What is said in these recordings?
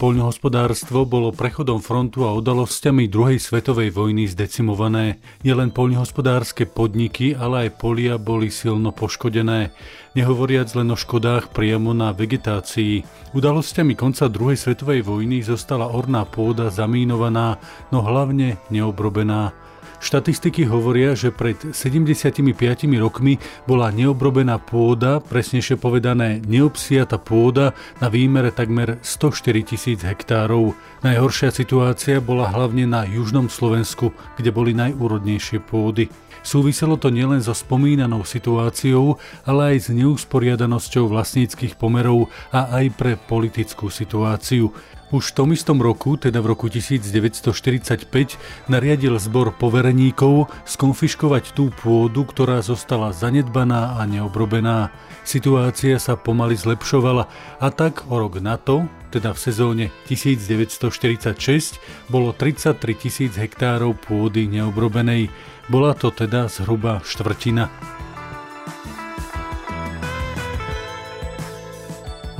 poľnohospodárstvo bolo prechodom frontu a udalosťami druhej svetovej vojny zdecimované. Nielen poľnohospodárske podniky, ale aj polia boli silno poškodené. Nehovoriac len o škodách priamo na vegetácii. Udalosťami konca druhej svetovej vojny zostala orná pôda zamínovaná, no hlavne neobrobená. Štatistiky hovoria, že pred 75 rokmi bola neobrobená pôda, presnejšie povedané neobsiata pôda na výmere takmer 104 tisíc hektárov. Najhoršia situácia bola hlavne na južnom Slovensku, kde boli najúrodnejšie pôdy. Súviselo to nielen so spomínanou situáciou, ale aj s neusporiadanosťou vlastníckých pomerov a aj pre politickú situáciu. Už v tom istom roku, teda v roku 1945, nariadil zbor povereníkov skonfiškovať tú pôdu, ktorá zostala zanedbaná a neobrobená. Situácia sa pomaly zlepšovala a tak o rok na to, teda v sezóne 1946, bolo 33 tisíc hektárov pôdy neobrobenej. Bola to teda zhruba štvrtina.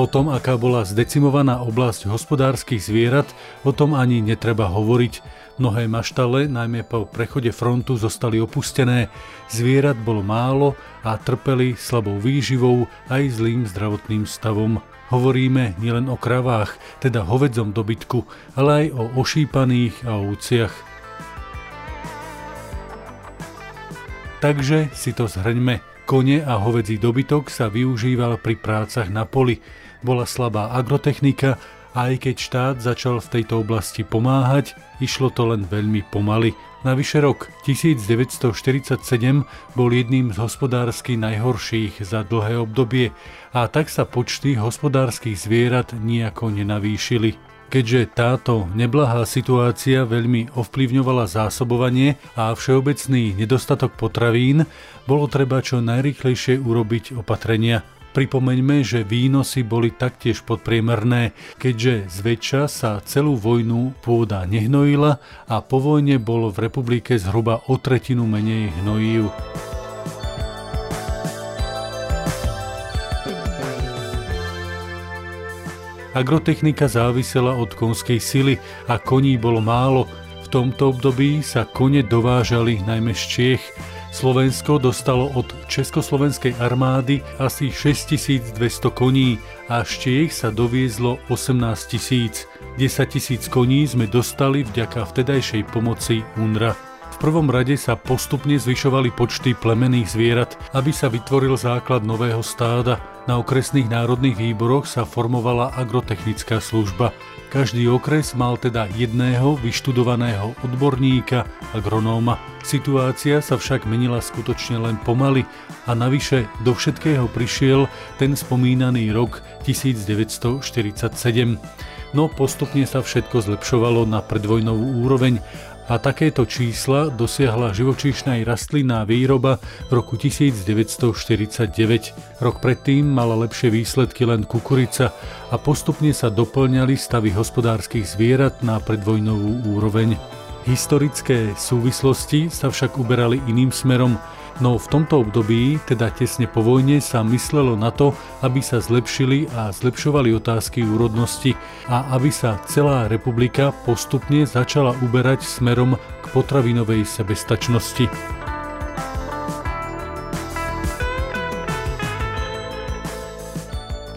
O tom, aká bola zdecimovaná oblasť hospodárskych zvierat, o tom ani netreba hovoriť. Mnohé maštale, najmä po prechode frontu, zostali opustené, zvierat bolo málo a trpeli slabou výživou aj zlým zdravotným stavom. Hovoríme nielen o kravách, teda hovedzom dobytku, ale aj o ošípaných a ovciach. Takže si to zhrňme. Kone a hovedzí dobytok sa využíval pri prácach na poli bola slabá agrotechnika a aj keď štát začal v tejto oblasti pomáhať, išlo to len veľmi pomaly. Navyše rok 1947 bol jedným z hospodársky najhorších za dlhé obdobie a tak sa počty hospodárskych zvierat nejako nenavýšili. Keďže táto neblahá situácia veľmi ovplyvňovala zásobovanie a všeobecný nedostatok potravín, bolo treba čo najrychlejšie urobiť opatrenia. Pripomeňme, že výnosy boli taktiež podpriemerné, keďže zväčša sa celú vojnu pôda nehnojila a po vojne bolo v republike zhruba o tretinu menej hnojív. Agrotechnika závisela od konskej sily a koní bolo málo. V tomto období sa kone dovážali najmä z Čiech, Slovensko dostalo od Československej armády asi 6200 koní a z Čiech sa doviezlo 18 tisíc. 10 tisíc koní sme dostali vďaka vtedajšej pomoci UNRA. V prvom rade sa postupne zvyšovali počty plemených zvierat, aby sa vytvoril základ nového stáda. Na okresných národných výboroch sa formovala agrotechnická služba. Každý okres mal teda jedného vyštudovaného odborníka, agronóma. Situácia sa však menila skutočne len pomaly a navyše do všetkého prišiel ten spomínaný rok 1947. No postupne sa všetko zlepšovalo na predvojnovú úroveň a takéto čísla dosiahla živočíšna i rastlinná výroba v roku 1949. Rok predtým mala lepšie výsledky len kukurica a postupne sa doplňali stavy hospodárskych zvierat na predvojnovú úroveň. Historické súvislosti sa však uberali iným smerom, No v tomto období, teda tesne po vojne, sa myslelo na to, aby sa zlepšili a zlepšovali otázky úrodnosti a aby sa celá republika postupne začala uberať smerom k potravinovej sebestačnosti.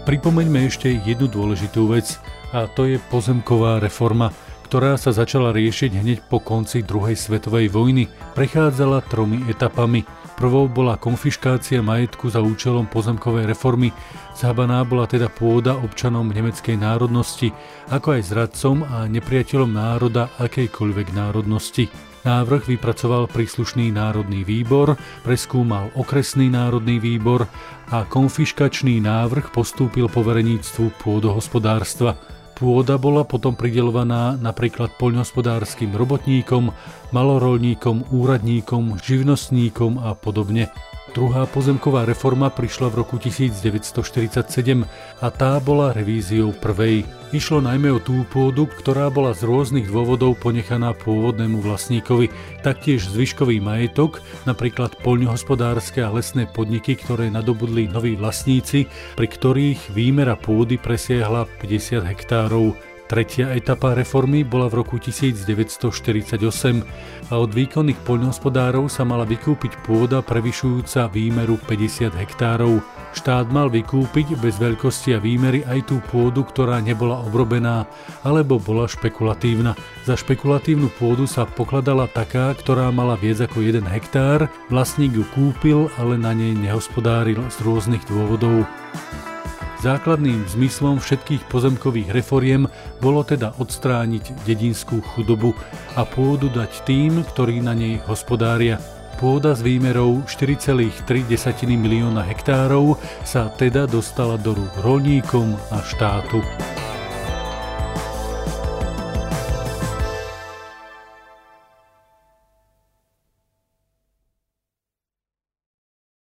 Pripomeňme ešte jednu dôležitú vec a to je pozemková reforma, ktorá sa začala riešiť hneď po konci druhej svetovej vojny. Prechádzala tromi etapami – Prvou bola konfiškácia majetku za účelom pozemkovej reformy. Zhabaná bola teda pôda občanom nemeckej národnosti, ako aj zradcom a nepriateľom národa akejkoľvek národnosti. Návrh vypracoval príslušný národný výbor, preskúmal okresný národný výbor a konfiškačný návrh postúpil povereníctvu pôdohospodárstva. Pôda bola potom pridelovaná napríklad poľnohospodárskym robotníkom, malorolníkom, úradníkom, živnostníkom a podobne. Druhá pozemková reforma prišla v roku 1947 a tá bola revíziou prvej. Išlo najmä o tú pôdu, ktorá bola z rôznych dôvodov ponechaná pôvodnému vlastníkovi, taktiež zvyškový majetok, napríklad poľnohospodárske a lesné podniky, ktoré nadobudli noví vlastníci, pri ktorých výmera pôdy presiahla 50 hektárov. Tretia etapa reformy bola v roku 1948 a od výkonných poľnohospodárov sa mala vykúpiť pôda prevyšujúca výmeru 50 hektárov. Štát mal vykúpiť bez veľkosti a výmery aj tú pôdu, ktorá nebola obrobená alebo bola špekulatívna. Za špekulatívnu pôdu sa pokladala taká, ktorá mala viac ako 1 hektár, vlastník ju kúpil, ale na nej nehospodáril z rôznych dôvodov. Základným zmyslom všetkých pozemkových reforiem bolo teda odstrániť dedinskú chudobu a pôdu dať tým, ktorí na nej hospodária. Pôda s výmerou 4,3 milióna hektárov sa teda dostala do rúk rolníkom a štátu.